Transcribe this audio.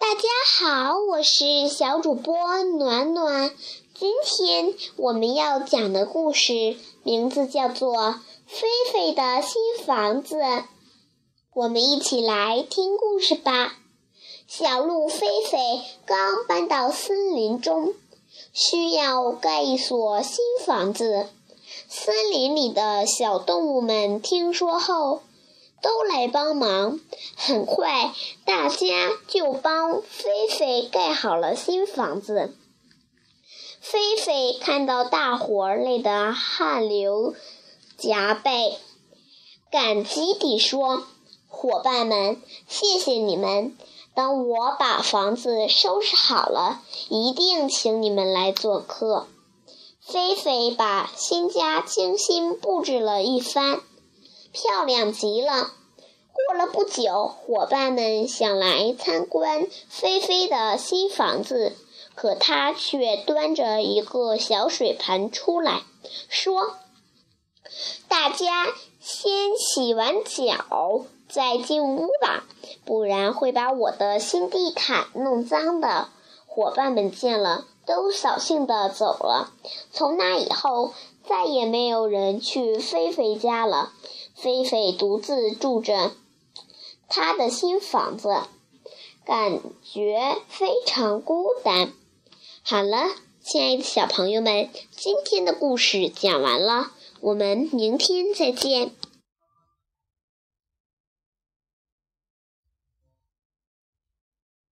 大家好，我是小主播暖暖。今天我们要讲的故事名字叫做《菲菲的新房子》。我们一起来听故事吧。小鹿菲菲刚搬到森林中，需要盖一所新房子。森林里的小动物们听说后，都来帮忙。很快，大家就帮菲菲盖好了新房子。菲菲看到大伙儿累得汗流浃背，感激地说：“伙伴们，谢谢你们！等我把房子收拾好了，一定请你们来做客。”菲菲把新家精心布置了一番，漂亮极了。过了不久，伙伴们想来参观菲菲的新房子，可她却端着一个小水盆出来，说：“大家先洗完脚再进屋吧，不然会把我的新地毯弄脏的。”伙伴们见了，都扫兴地走了。从那以后，再也没有人去菲菲家了。菲菲独自住着她的新房子，感觉非常孤单。好了，亲爱的小朋友们，今天的故事讲完了，我们明天再见。